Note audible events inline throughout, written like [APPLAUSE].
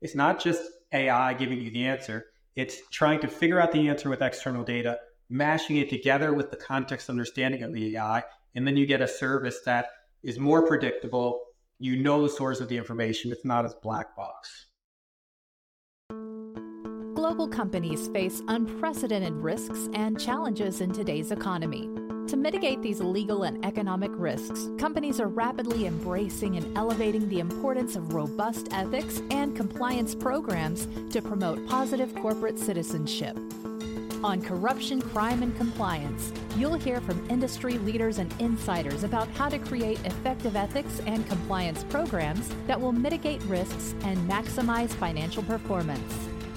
It's not just AI giving you the answer, it's trying to figure out the answer with external data, mashing it together with the context understanding of the AI, and then you get a service that is more predictable. You know the source of the information, it's not as black box. Global companies face unprecedented risks and challenges in today's economy. To mitigate these legal and economic risks, companies are rapidly embracing and elevating the importance of robust ethics and compliance programs to promote positive corporate citizenship. On corruption, crime, and compliance, you'll hear from industry leaders and insiders about how to create effective ethics and compliance programs that will mitigate risks and maximize financial performance.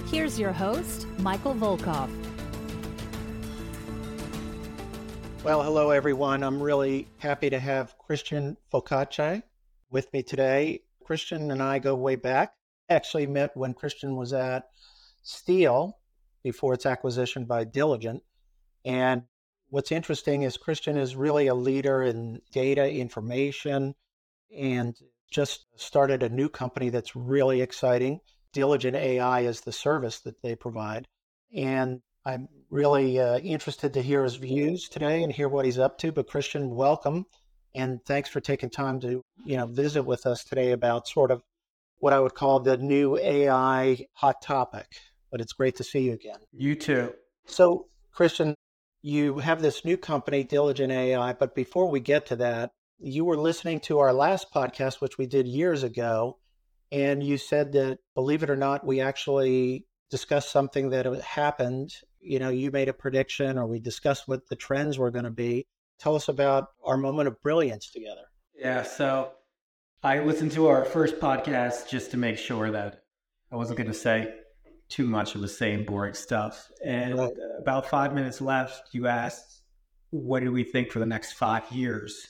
Here's your host, Michael Volkov. Well, hello, everyone. I'm really happy to have Christian Focacci with me today. Christian and I go way back. Actually, met when Christian was at Steele before its acquisition by Diligent. And what's interesting is Christian is really a leader in data information and just started a new company that's really exciting. DiligenAI is the service that they provide. And I'm really uh, interested to hear his views today and hear what he's up to. But Christian, welcome, and thanks for taking time to you know visit with us today about sort of what I would call the new AI hot topic. But it's great to see you again. You too. So, Christian, you have this new company, DiligenAI. But before we get to that, you were listening to our last podcast, which we did years ago, and you said that, believe it or not, we actually discussed something that happened you know, you made a prediction or we discussed what the trends were going to be. Tell us about our moment of brilliance together. Yeah. So I listened to our first podcast just to make sure that I wasn't going to say too much of the same boring stuff. And right. about five minutes left, you asked, what do we think for the next five years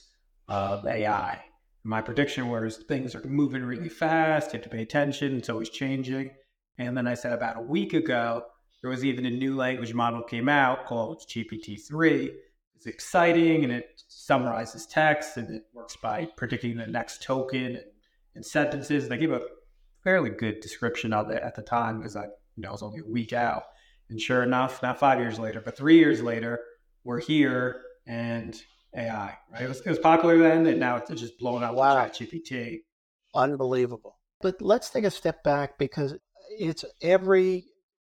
of AI? My prediction was things are moving really fast. You have to pay attention. It's always changing. And then I said about a week ago, there was even a new language model came out called GPT-3. It's exciting and it summarizes text and it works by predicting the next token and, and sentences. They gave a fairly good description of it at the time because I, you know, it was only a week out. And sure enough, not five years later, but three years later, we're here and AI, right? It was, it was popular then, and now it's just blowing out wow. GPT. Unbelievable. But let's take a step back because it's every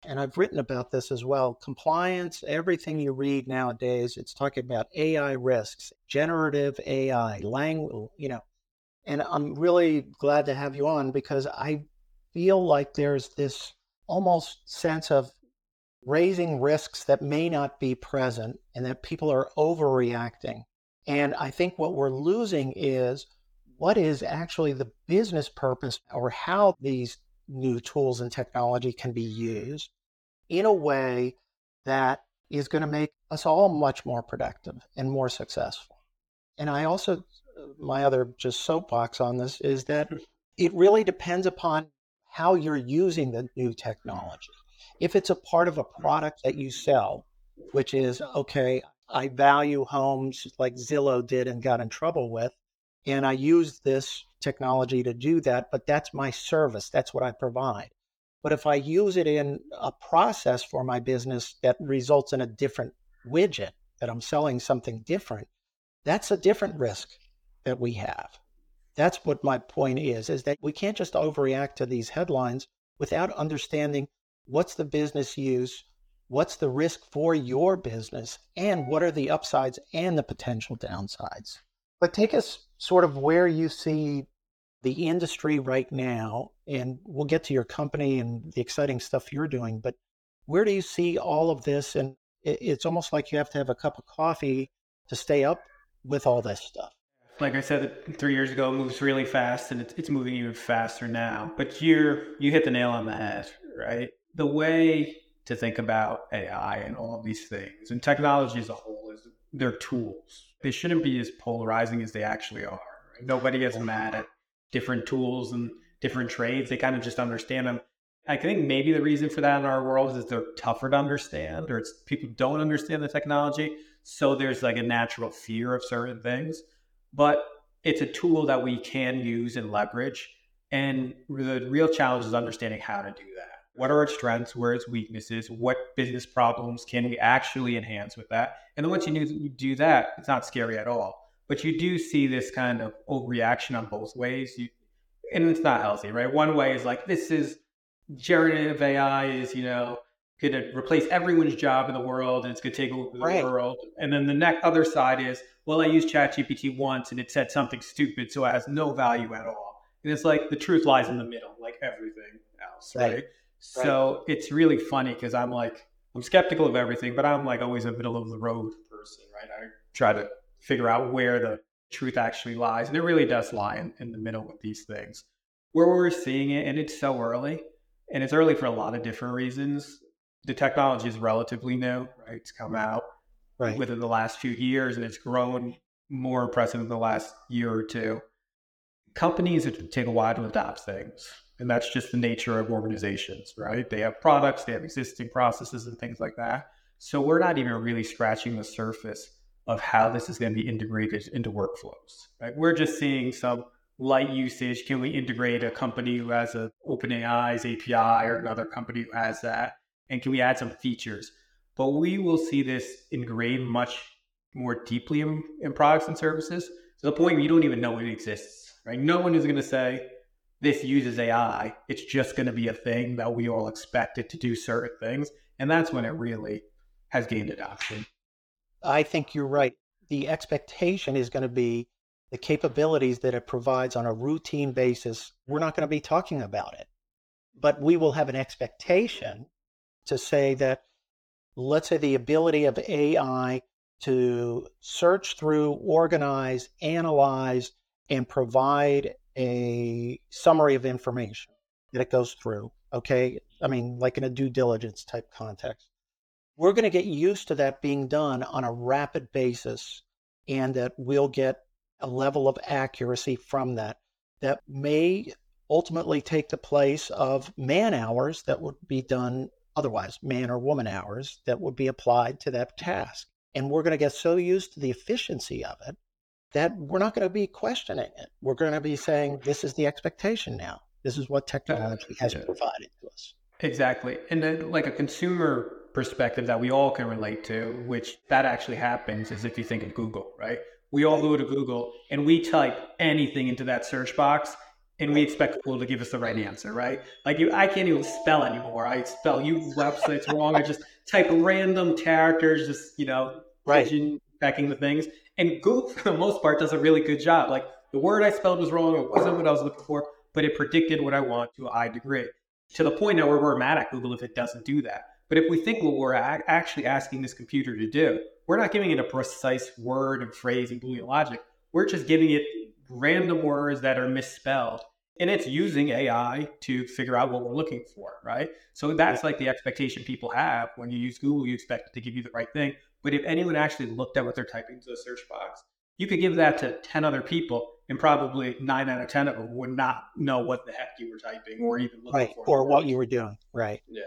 and I've written about this as well. Compliance, everything you read nowadays, it's talking about AI risks, generative AI, language, you know. And I'm really glad to have you on because I feel like there's this almost sense of raising risks that may not be present and that people are overreacting. And I think what we're losing is what is actually the business purpose or how these new tools and technology can be used in a way that is going to make us all much more productive and more successful. And I also, my other just soapbox on this is that it really depends upon how you're using the new technology. If it's a part of a product that you sell, which is, okay, I value homes like Zillow did and got in trouble with, and I use this technology to do that, but that's my service. That's what I provide. But if I use it in a process for my business that results in a different widget, that I'm selling something different, that's a different risk that we have. That's what my point is, is that we can't just overreact to these headlines without understanding what's the business use, what's the risk for your business, and what are the upsides and the potential downsides. But take us sort of where you see the industry right now, and we'll get to your company and the exciting stuff you're doing, but where do you see all of this? And it's almost like you have to have a cup of coffee to stay up with all this stuff. Like I said, three years ago, it moves really fast, and it's, moving even faster now. But you're you hit the nail on the head, right? The way to think about AI and all of these things and technology as a whole is they're tools. They shouldn't be as polarizing as they actually are. Right? Nobody gets mad at different tools and different trades. They kind of just understand them. I think maybe the reason for that in our world is they're tougher to understand, or it's people don't understand the technology. So there's like a natural fear of certain things. But it's a tool that we can use and leverage. And the real challenge is understanding how to do that. What are its strengths? Where are its weaknesses? What business problems can we actually enhance with that? And then once you do that, it's not scary at all. But you do see this kind of overreaction on both ways. You, and it's not healthy, right? One way is like, this is generative AI is, you know, going to replace everyone's job in the world and it's going to take over the world. And then the next other side is, well, I used ChatGPT once and it said something stupid, so it has no value at all. And it's like the truth lies in the middle, like everything else, right? right? So right. it's really funny because I'm like, I'm skeptical of everything, but I'm like always a middle of the road person, right? I try to figure out where the truth actually lies. And it really does lie in, in the middle with these things. Where we're seeing it, and it's so early, and it's early for a lot of different reasons. The technology is relatively new, right? It's come out right. within the last few years, and it's grown more impressive in the last year or two. Companies take a while to adopt things, and that's just the nature of organizations, right? They have products, they have existing processes, and things like that. So we're not even really scratching the surface of how this is going to be integrated into workflows. Right? We're just seeing some light usage. Can we integrate a company who has an OpenAI's API or another company who has that? And can we add some features? But we will see this ingrained much more deeply in, in products and services to the point where you don't even know it exists. Right? No one is going to say this uses AI. It's just going to be a thing that we all expect it to do certain things, and that's when it really has gained adoption. I think you're right. The expectation is going to be the capabilities that it provides on a routine basis. We're not going to be talking about it, but we will have an expectation to say that, let's say, the ability of AI to search through, organize, analyze, and provide a summary of information that it goes through. Okay. I mean, like in a due diligence type context we're going to get used to that being done on a rapid basis and that we'll get a level of accuracy from that that may ultimately take the place of man hours that would be done otherwise, man or woman hours that would be applied to that task. And we're going to get so used to the efficiency of it that we're not going to be questioning it. We're going to be saying, this is the expectation now. This is what technology has provided to us. Exactly. And then, like a consumer perspective that we all can relate to, which that actually happens is if you think of Google, right? We all go to Google and we type anything into that search box and we expect Google to give us the right answer, right? Like you, I can't even spell anymore. I spell you websites wrong. I just type random characters, just you know, right. checking the things. And Google, for the most part, does a really good job. Like the word I spelled was wrong. It wasn't what I was looking for, but it predicted what I want to a high degree. To the point now where we're mad at Google if it doesn't do that. But if we think what we're a- actually asking this computer to do, we're not giving it a precise word and phrase and Boolean logic. We're just giving it random words that are misspelled. And it's using AI to figure out what we're looking for, right? So that's like the expectation people have when you use Google, you expect it to give you the right thing. But if anyone actually looked at what they're typing into the search box, you could give that to 10 other people and probably nine out of 10 of them would not know what the heck you were typing or mm, even looking right. for. Or what you were doing. Right. Yeah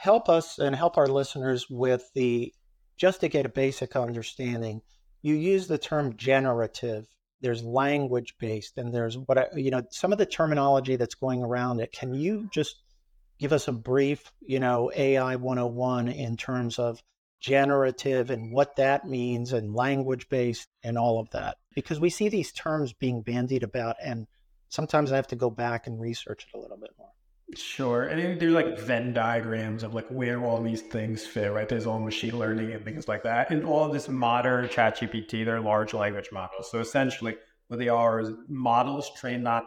help us and help our listeners with the just to get a basic understanding. You use the term generative. There's language based, and there's what I, you know some of the terminology that's going around it. Can you just give us a brief, you know, AI 101 in terms of generative and what that means, and language based, and all of that? Because we see these terms being bandied about, and sometimes I have to go back and research it a little bit more. Sure. And there's like Venn diagrams of like where all these things fit, right? There's all machine learning and things like that. And all this modern ChatGPT, they're large language models. So essentially what they are is models trained on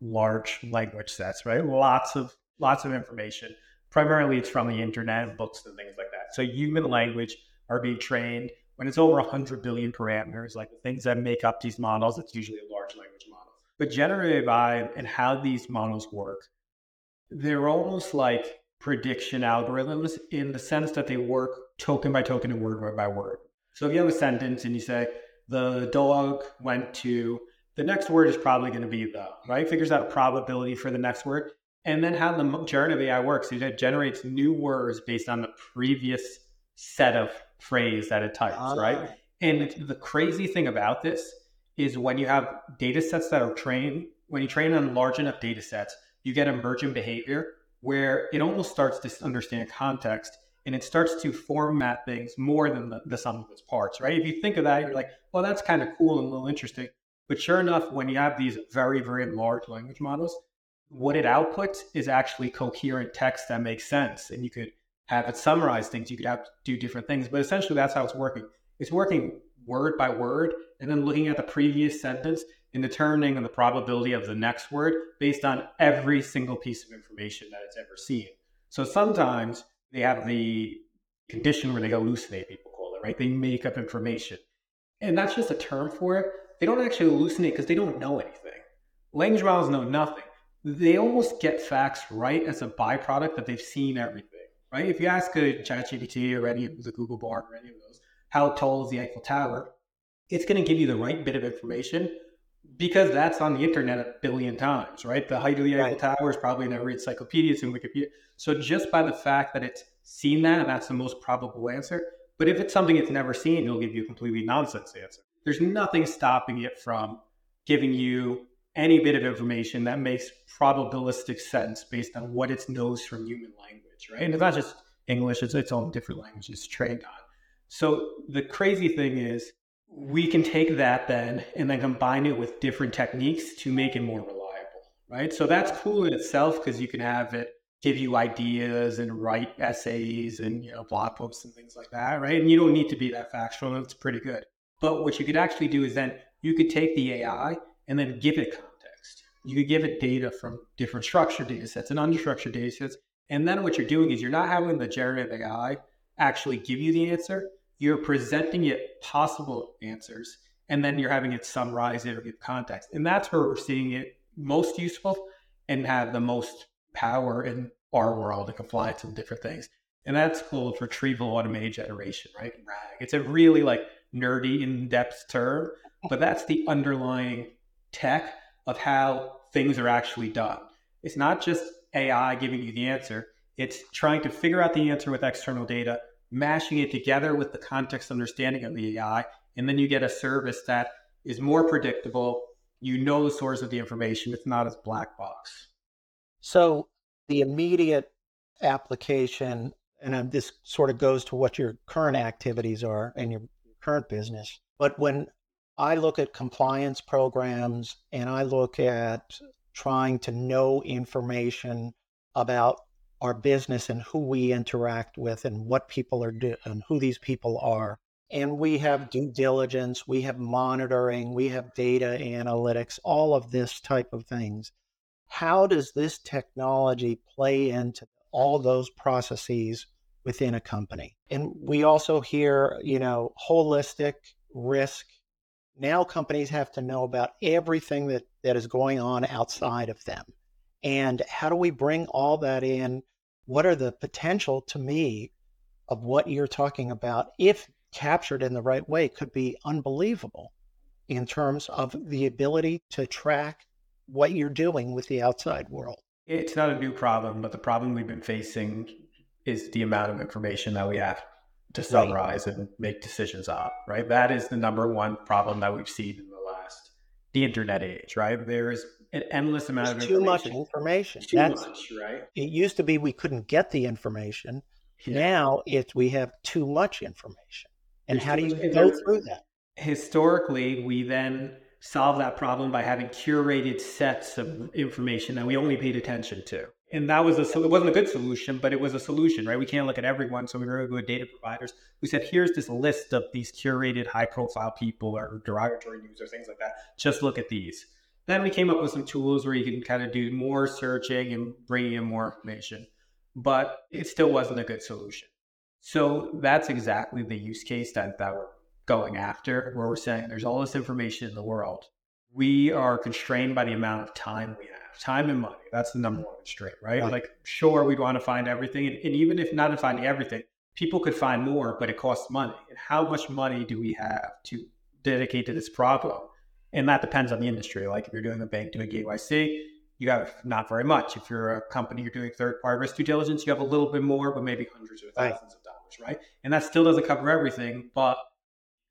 large language sets, right? Lots of lots of information. Primarily it's from the internet and books and things like that. So human language are being trained when it's over 100 billion parameters, like the things that make up these models, it's usually a large language model. But generative AI and how these models work they're almost like prediction algorithms in the sense that they work token by token and word by word. So if you have a sentence and you say, the dog went to, the next word is probably going to be the, right? Figures out a probability for the next word. And then how the generative AI works is it generates new words based on the previous set of phrase that it types, ah. right? And the crazy thing about this is when you have data sets that are trained when you train on large enough data sets, you get emergent behavior where it almost starts to understand context and it starts to format things more than the, the sum of its parts, right? If you think of that, you're like, well, that's kind of cool and a little interesting. But sure enough, when you have these very, very large language models, what it outputs is actually coherent text that makes sense. And you could have it summarize things, you could have do different things. But essentially, that's how it's working. It's working word by word and then looking at the previous sentence and determining the probability of the next word based on every single piece of information that it's ever seen. So sometimes they have the condition where they hallucinate, people call it, right? They make up information. And that's just a term for it. They don't actually hallucinate because they don't know anything. Language models know nothing. They almost get facts right as a byproduct that they've seen everything, right? If you ask a ChatGPT or any of the Google Bard or any of those, how tall is the Eiffel Tower? It's going to give you the right bit of information because that's on the internet a billion times, right? The height of the Eiffel right. Tower is probably in every encyclopedia, it's in Wikipedia. So just by the fact that it's seen that, that's the most probable answer. But if it's something it's never seen, it'll give you a completely nonsense answer. There's nothing stopping it from giving you any bit of information that makes probabilistic sense based on what it knows from human language, right? And it's not just English, it's its own different languages trained on. So the crazy thing is we can take that then and then combine it with different techniques to make it more reliable, right? So that's cool in itself because you can have it give you ideas and write essays and you know blog posts and things like that, right? And you don't need to be that factual; it's pretty good. But what you could actually do is then you could take the AI and then give it context. You could give it data from different structured data sets and unstructured data sets. And then what you're doing is you're not having the generative AI actually give you the answer. You're presenting it possible answers, and then you're having it summarize it or give context. And that's where we're seeing it most useful and have the most power in our world and compliance and different things. And that's called retrieval augmented generation, right? RAG. It's a really like nerdy, in-depth term, but that's the underlying tech of how things are actually done. It's not just AI giving you the answer. It's trying to figure out the answer with external data, mashing it together with the context understanding of the AI, and then you get a service that is more predictable. You know the source of the information. It's not as black box. So the immediate application, and this sort of goes to what your current activities are and your current business. But when I look at compliance programs and I look at trying to know information about our business and who we interact with and what people are doing and who these people are. And we have due diligence, we have monitoring, we have data analytics, all of this type of things. How does this technology play into all those processes within a company? And we also hear, you know, holistic risk. Now companies have to know about everything that, that is going on outside of them. And how do we bring all that in? What are the potential to me of what you're talking about, if captured in the right way, could be unbelievable in terms of the ability to track what you're doing with the outside world. It's not a new problem, but the problem we've been facing is the amount of information that we have to summarize right. and make decisions on, right? That is the number one problem that we've seen in the last, the internet age, right? There's an endless amount There's of too much information. Too That's, much, right? It used to be we couldn't get the information. Yeah. Now it's we have too much information. And There's how do you go through that? Historically, we then solve that problem by having curated sets of information that we only paid attention to. And that was a so it wasn't a good solution, but it was a solution, right? We can't look at everyone, so we were good data providers. We said, here's this list of these curated high profile people or derogatory news or things like that. Just look at these. Then we came up with some tools where you can kind of do more searching and bring in more information, but it still wasn't a good solution. So that's exactly the use case that, that we're going after, where we're saying there's all this information in the world. We are constrained by the amount of time we have, time and money. That's the number one constraint, right? right. Like, sure, we'd want to find everything. And, and even if not finding everything, people could find more, but it costs money. And how much money do we have to dedicate to this problem? And that depends on the industry. Like if you're doing a bank doing KYC, you have not very much. If you're a company, you're doing third party risk due diligence, you have a little bit more, but maybe hundreds or thousands right. of dollars, right? And that still doesn't cover everything, but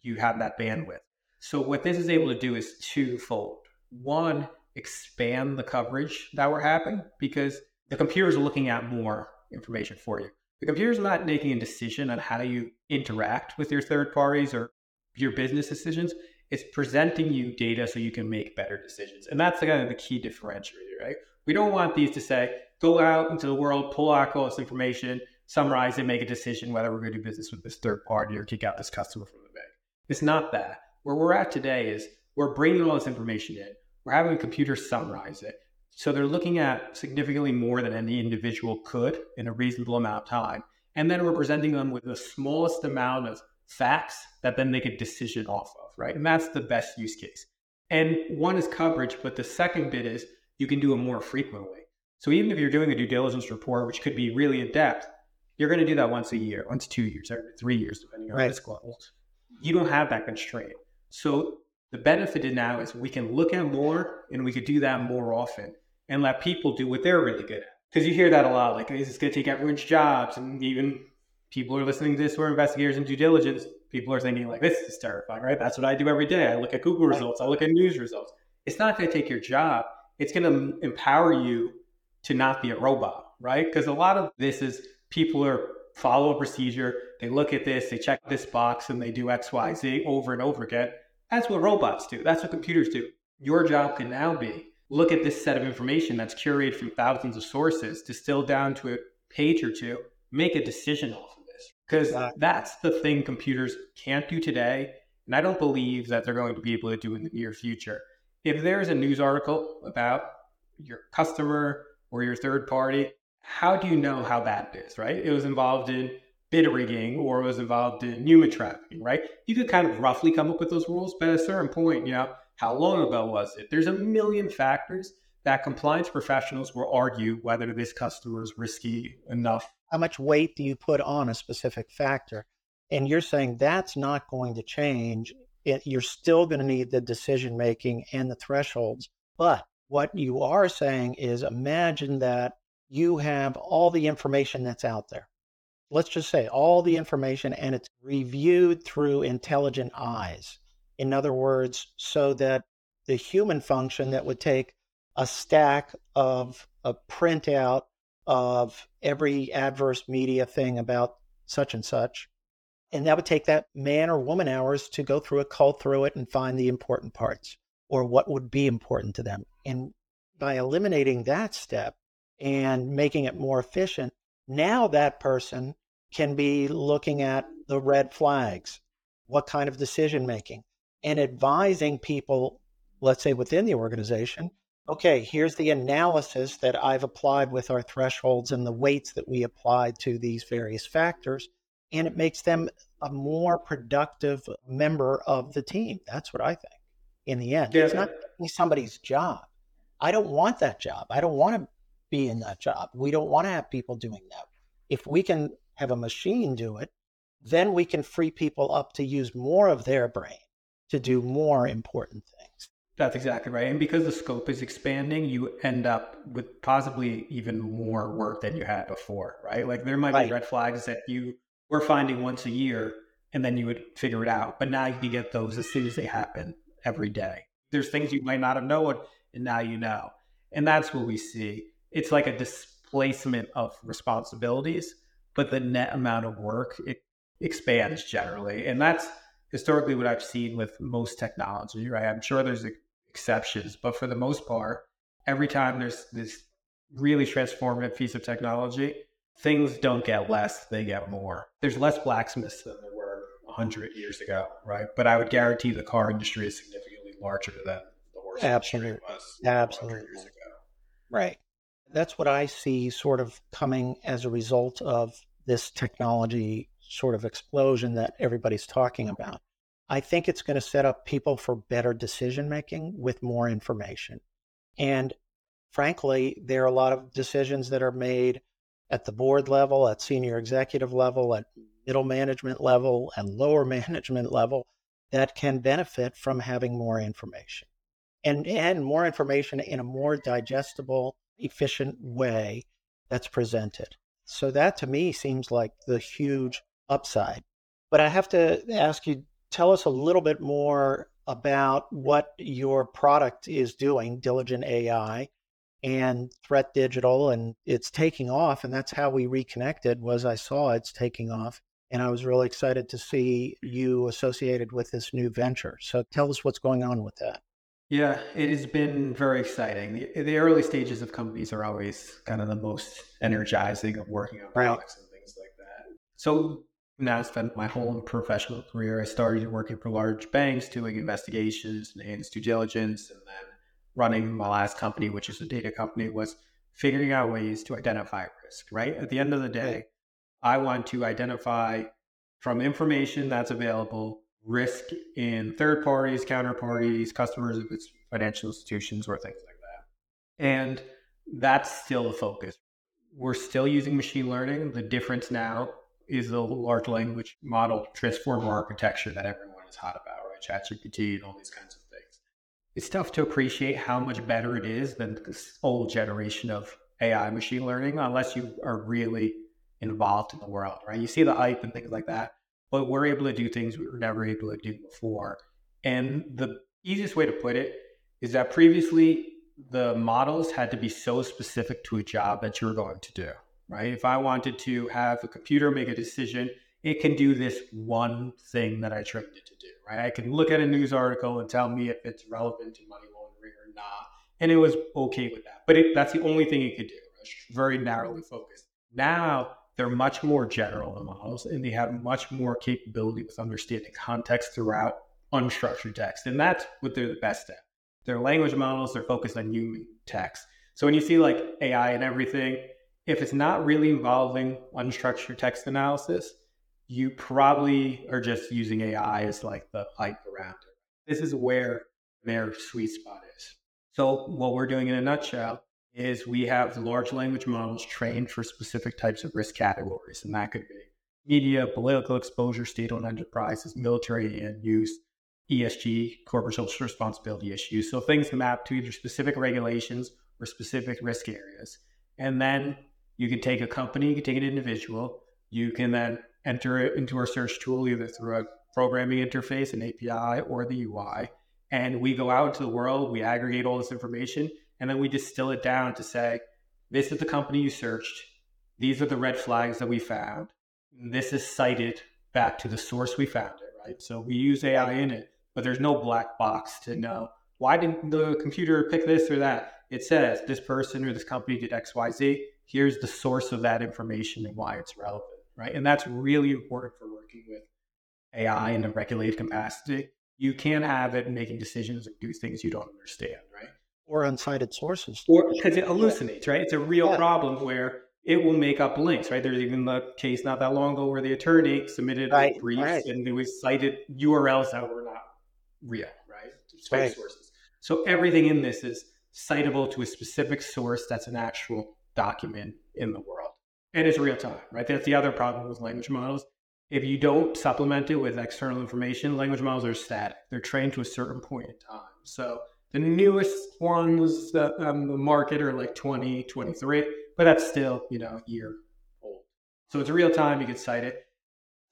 you have that bandwidth. So what this is able to do is twofold. One, expand the coverage that we're having because the computers are looking at more information for you. The computer's are not making a decision on how you interact with your third parties or your business decisions. It's presenting you data so you can make better decisions. And that's kind of the key differentiator, right? We don't want these to say, go out into the world, pull out all this information, summarize and make a decision whether we're going to do business with this third party or kick out this customer from the bank. It's not that. Where we're at today is we're bringing all this information in. We're having a computer summarize it. So they're looking at significantly more than any individual could in a reasonable amount of time. And then we're presenting them with the smallest amount of facts that then make a decision off of, right? And that's the best use case. And one is coverage, but the second bit is you can do it more frequently. So even if you're doing a due diligence report, which could be really in depth, you're going to do that once a year, once two years, every three years, depending on right. risk levels. You don't have that constraint. So the benefit now is we can look at more and we could do that more often and let people do what they're really good at. Because you hear that a lot, like this is going to take everyone's jobs, and even people are listening to this who are investigators in due diligence. People are thinking like, this is terrifying, right? That's what I do every day. I look at Google results, I look at news results. It's not going to take your job. It's going to empower you to not be a robot, right? Because a lot of this is people are follow a procedure, they look at this, they check this box, and they do X, Y, Z over and over again. That's what robots do. That's what computers do. Your job can now be look at this set of information that's curated from thousands of sources, distilled down to a page or two, make a decision off. Because that's the thing computers can't do today. And I don't believe that they're going to be able to do in the near future. If there's a news article about your customer or your third party, how do you know how that is, right? It was involved in bid rigging or was involved in human trafficking, right? You could kind of roughly come up with those rules, but at a certain point, you know, how long ago was it? There's a million factors that compliance professionals will argue whether this customer is risky enough. How much weight do you put on a specific factor? And you're saying that's not going to change. It, you're still going to need the decision making and the thresholds. But what you are saying is imagine that you have all the information that's out there. Let's just say all the information and it's reviewed through intelligent eyes. In other words, so that the human function that would take a stack of a printout of every adverse media thing about such and such, and that would take that man or woman hours to go through it, cull through it, and find the important parts or what would be important to them. And by eliminating that step and making it more efficient, now that person can be looking at the red flags. What kind of decision making? and advising people, let's say within the organization, okay, here's the analysis that I've applied with our thresholds and the weights that we applied to these various factors. And it makes them a more productive member of the team. That's what I think in the end. Yeah. It's not somebody's job. I don't want that job. I don't want to be in that job. We don't want to have people doing that. If we can have a machine do it, then we can free people up to use more of their brain to do more important things. That's exactly right. And because the scope is expanding, you end up with possibly even more work than you had before, right? Like there might right. be red flags that you were finding once a year and then you would figure it out. But now you can get those as soon as they happen every day. There's things you might not have known and now you know. And that's what we see. It's like a displacement of responsibilities, but the net amount of work it expands generally. And that's historically what I've seen with most technology, right? I'm sure there's exceptions, but for the most part, every time there's this really transformative piece of technology, things don't get less, they get more. There's less blacksmiths than there were 100 years ago, right? But I would guarantee the car industry is significantly larger than the horse Absolutely. industry was Absolutely. years ago. Right. That's what I see sort of coming as a result of this technology sort of explosion that everybody's talking about. I think it's going to set up people for better decision making with more information. And frankly, there are a lot of decisions that are made at the board level, at senior executive level, at middle management level, and lower [LAUGHS] management level that can benefit from having more information and, and more information in a more digestible, efficient way that's presented. So that to me seems like the huge upside. But I have to ask you, tell us a little bit more about what your product is doing, DiligenAI and Threat.Digital, and it's taking off. And that's how we reconnected. Was I saw it's taking off, and I was really excited to see you associated with this new venture. So tell us what's going on with that. Yeah, it has been very exciting. The, the early stages of companies are always kind of the most energizing of working on products right. and things like that. So now I spent my whole professional career. I started working for large banks, doing investigations and due diligence, and then running my last company, which is a data company, was figuring out ways to identify risk. Right at the end of the day, I want to identify from information that's available risk in third parties, counterparties, customers, if it's financial institutions or things like that. And that's still the focus. We're still using machine learning. The difference now is the large language model transformer architecture that everyone is hot about, right? ChatGPT and all these kinds of things. It's tough to appreciate how much better it is than this old generation of AI machine learning unless you are really involved in the world, right? You see the hype and things like that, but we're able to do things we were never able to do before. And the easiest way to put it is that previously the models had to be so specific to a job that you were going to do right? If I wanted to have a computer make a decision, it can do this one thing that I trained it to do, right? I can look at a news article and tell me if it's relevant to money laundering or not. And it was okay with that. But it, that's the only thing it could do. It's very narrowly focused. Now they're much more general, models, and they have much more capability with understanding context throughout unstructured text. And that's what they're the best at. They're language models, they're focused on human text. So when you see like AI and everything, if it's not really involving unstructured text analysis, you probably are just using AI as like the hype around it. This is where their sweet spot is. So, what we're doing in a nutshell is we have large language models trained for specific types of risk categories, and that could be media, political exposure, state owned enterprises, military end use, ESG, corporate social responsibility issues. So, things map to either specific regulations or specific risk areas. And then you can take a company, you can take an individual, you can then enter it into our search tool either through a programming interface, an API, or the UI. And we go out into the world, we aggregate all this information, and then we distill it down to say, this is the company you searched. These are the red flags that we found. This is cited back to the source we found it, right? So we use AI in it, but there's no black box to know why didn't the computer pick this or that? It says this person or this company did XYZ here's the source of that information and why it's relevant, right? And that's really important for working with AI in a regulated capacity. You can't have it making decisions and do things you don't understand, right? Or uncited sources. Or because it hallucinates, right? It's a real yeah. problem where it will make up links, right? There's even the case not that long ago where the attorney submitted right, briefs right. and it was cited URLs that were not real, right? right? sources. So everything in this is citable to a specific source that's an actual document in the world. And it's real time, right? That's the other problem with language models. If you don't supplement it with external information, language models are static. They're trained to a certain point in time. So the newest ones that um, the market are like 20, 23, but that's still, you know, a year old. So it's real time. You can cite it.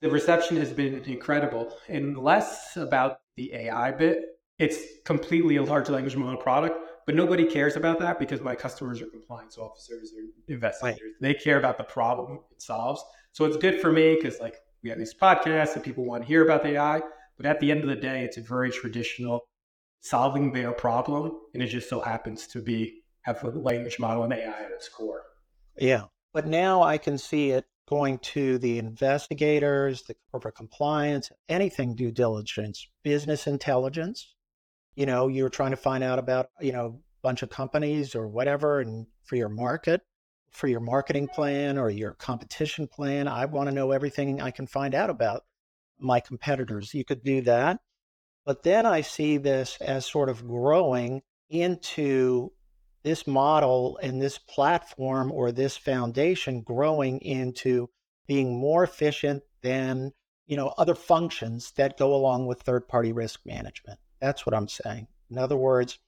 The reception has been incredible and less about the AI bit. It's completely a large language model product, but nobody cares about that because my customers are compliance officers or investigators. Right. They care about the problem it solves. So it's good for me because like we have these podcasts that people want to hear about the AI, but at the end of the day, it's a very traditional solving their problem, and it just so happens to be have a language model and AI at its core. Yeah, but now I can see it going to the investigators, the corporate compliance, anything due diligence, business intelligence, you know, you're trying to find out about, you know, a bunch of companies or whatever and for your market, for your marketing plan or your competition plan. I want to know everything I can find out about my competitors. You could do that. But then I see this as sort of growing into this model and this platform or this foundation growing into being more efficient than you know other functions that go along with third party risk management that's what I'm saying. In other words,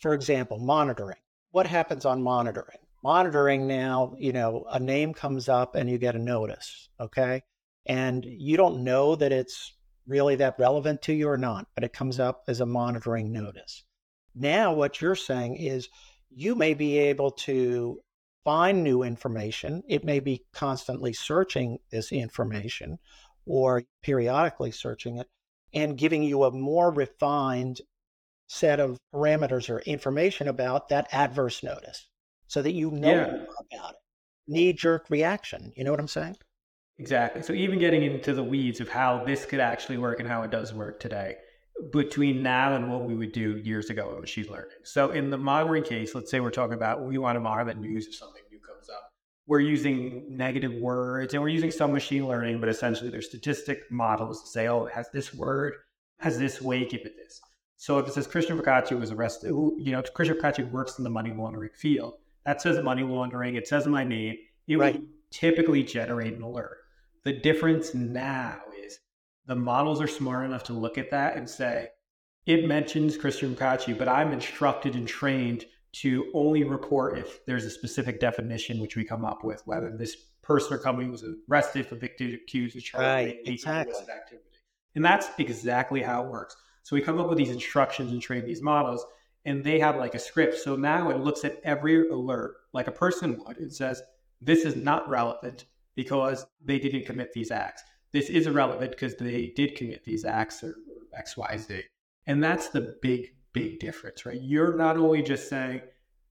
for example, monitoring. What happens on monitoring? Monitoring now, you know, a name comes up and you get a notice, okay? And you don't know that it's really that relevant to you or not, but it comes up as a monitoring notice. Now, what you're saying is you may be able to find new information. It may be constantly searching this information or periodically searching it and giving you a more refined set of parameters or information about that adverse notice so that you know yeah. about it. Knee jerk reaction. You know what I'm saying? Exactly. So even getting into the weeds of how this could actually work and how it does work today between now and what we would do years ago in machine learning. So in the monitoring case, let's say we're talking about we want to monitor the news if something new comes up. We're using negative words and we're using some machine learning, but essentially there's statistic models to say, oh, it has this word, has this weight, give it this. So if it says Christian Focacci was arrested, you know, Christian Focacci works in the money laundering field. That says money laundering. It says my name. It right. would typically generate an alert. The difference now is the models are smart enough to look at that and say, it mentions Christian Focacci, but I'm instructed and trained to only report if there's a specific definition which we come up with, whether this person or company was arrested, convicted, accused, or charged right, exactly. activity. And that's exactly how it works. So we come up with these instructions and train these models, and they have like a script. So now it looks at every alert like a person would. and says, this is not relevant because they didn't commit these acts. This is irrelevant because they did commit these acts or, X, Y, Z. And that's the big, big difference, right? You're not only just saying,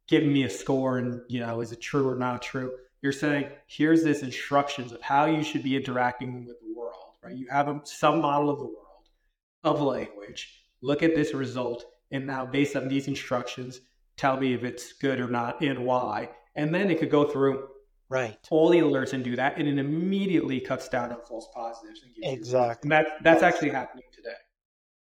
give me a score and, you know, is it true or not true? You're saying, here's this instructions of how you should be interacting with the world, right? You have some model of the world of language, look at this result, and now based on these instructions, tell me if it's good or not and why. And then it could go through Right. All the alerts and do that, and it immediately cuts down on false positives. exactly. And that, that's actually happening today.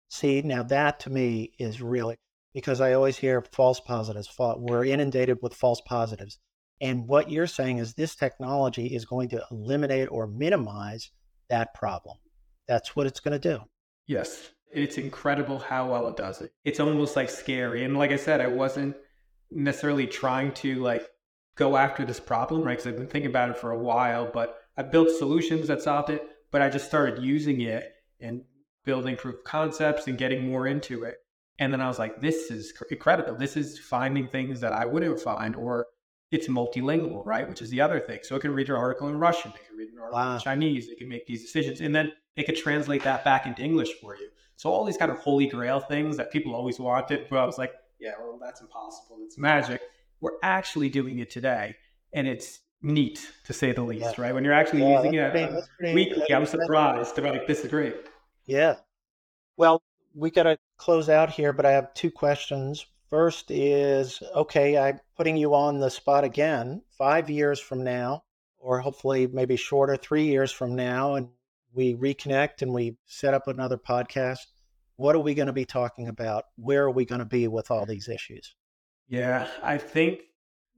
See, now that to me is really because I always hear false positives. We're inundated with false positives. And what you're saying is this technology is going to eliminate or minimize that problem. That's what it's going to do. Yes. It's incredible how well it does it. It's almost like scary. And like I said, I wasn't necessarily trying to like go after this problem, right? Because I've been thinking about it for a while, but I built solutions that solved it, but I just started using it and building proof concepts and getting more into it. And then I was like, this is incredible. This is finding things that I wouldn't find, or it's multilingual, right? Which is the other thing. So it can read an article in Russian, it can read an article wow. in Chinese, it can make these decisions, and then it could translate that back into English for you. So all these kind of holy grail things that people always wanted, but I was like, yeah, well, that's impossible. It's magic we're actually doing it today, and it's neat to say the least, yeah. right? When you're actually yeah, using it pretty, pretty, weekly, I'm surprised. I'm like, this is great. Yeah. Well, we got to close out here, but I have two questions. First is okay, I'm putting you on the spot again. Five years from now, or hopefully maybe shorter, three years from now, and we reconnect and we set up another podcast. What are we going to be talking about? Where are we going to be with all these issues? Yeah, I think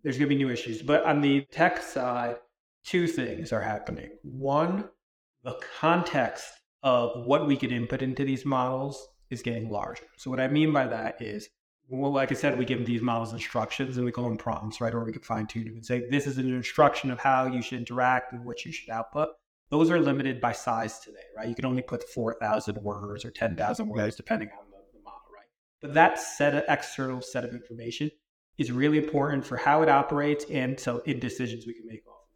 there's going to be new issues. But on the tech side, two things are happening. One, the context of what we could input into these models is getting larger. So, what I mean by that is, well, like I said, we give these models instructions and we call them prompts, right? Or we can fine tune them and say, this is an instruction of how you should interact and what you should output. Those are limited by size today, right? You can only put 4,000 words or 10,000 words, depending on the, the, model, right? but that set of external set of information is really important for how it operates and so in decisions we can make off of.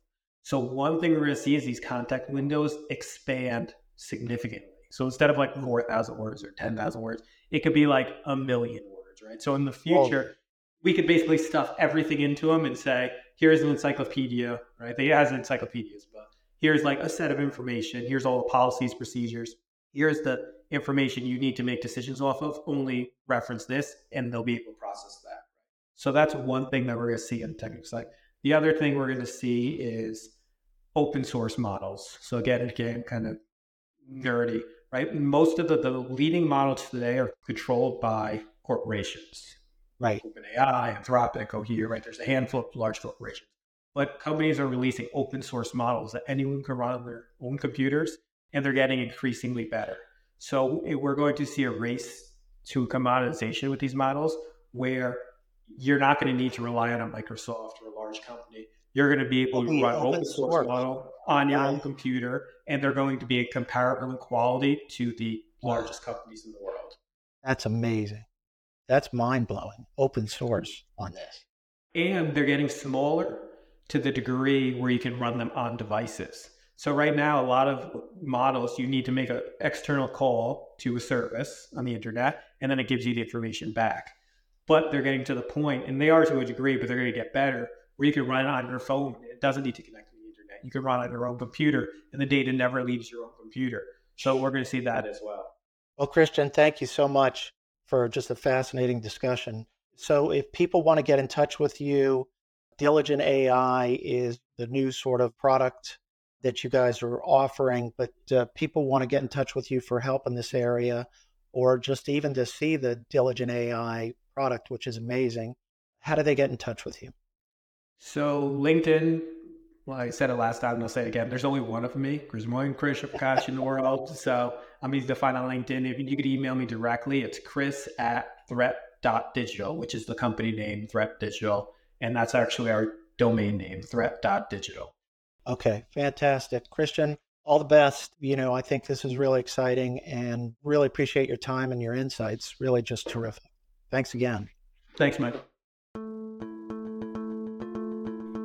So one thing we're going to see is these context windows expand significantly. So instead of like 4,000 words or 10,000 words, it could be like a million words, right? So in the future, we could basically stuff everything into them and say, here's an encyclopedia, right? They has encyclopedias, but here's like a set of information. Here's all the policies, procedures. Here's the information you need to make decisions off of, only reference this, and they'll be able to process that. So that's one thing that we're going to see in the technical side. The other thing we're going to see is open source models. So again, again, kind of nerdy, right? Most of the, the leading models today are controlled by corporations. Right. OpenAI, Anthropic, Cohere, right? There's a handful of large corporations. But companies are releasing open source models that anyone can run on their own computers, and they're getting increasingly better. So eh, we're going to see a race to commoditization with these models where you're not going to need to rely on a Microsoft or a large company. You're going to be able to run open source model on your own computer, and they're going to be a comparable in quality to the largest companies in the world. That's amazing. That's mind blowing. Open source on this. And they're getting smaller to the degree where you can run them on devices. So right now, a lot of models, you need to make an external call to a service on the internet, and then it gives you the information back. But they're getting to the point, and they are to a degree, but they're going to get better, where you can run it on your phone. It doesn't need to connect to the internet. You can run on your own computer, and the data never leaves your own computer. So we're going to see that as well. Well, Christian, thank you so much for just a fascinating discussion. So if people want to get in touch with you, DiligenAI is the new sort of product that you guys are offering, but uh, people want to get in touch with you for help in this area or just even to see the DiligenAI product, which is amazing, how do they get in touch with you? So, LinkedIn, well, I said it last time and I'll say it again. There's only one of me. One Chris Focacci in the world. So, I'm easy to find on LinkedIn. If you could email me directly, it's chris at threat.digital, which is the company name, Threat Digital. And that's actually our domain name, threat.digital. Okay, fantastic. Christian, all the best. You know, I think this is really exciting and really appreciate your time and your insights. Really just terrific. Thanks again. Thanks, Mike.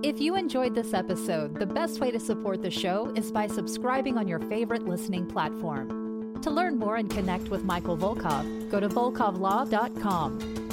If you enjoyed this episode, the best way to support the show is by subscribing on your favorite listening platform. To learn more and connect with Michael Volkov, go to volkovlaw.com.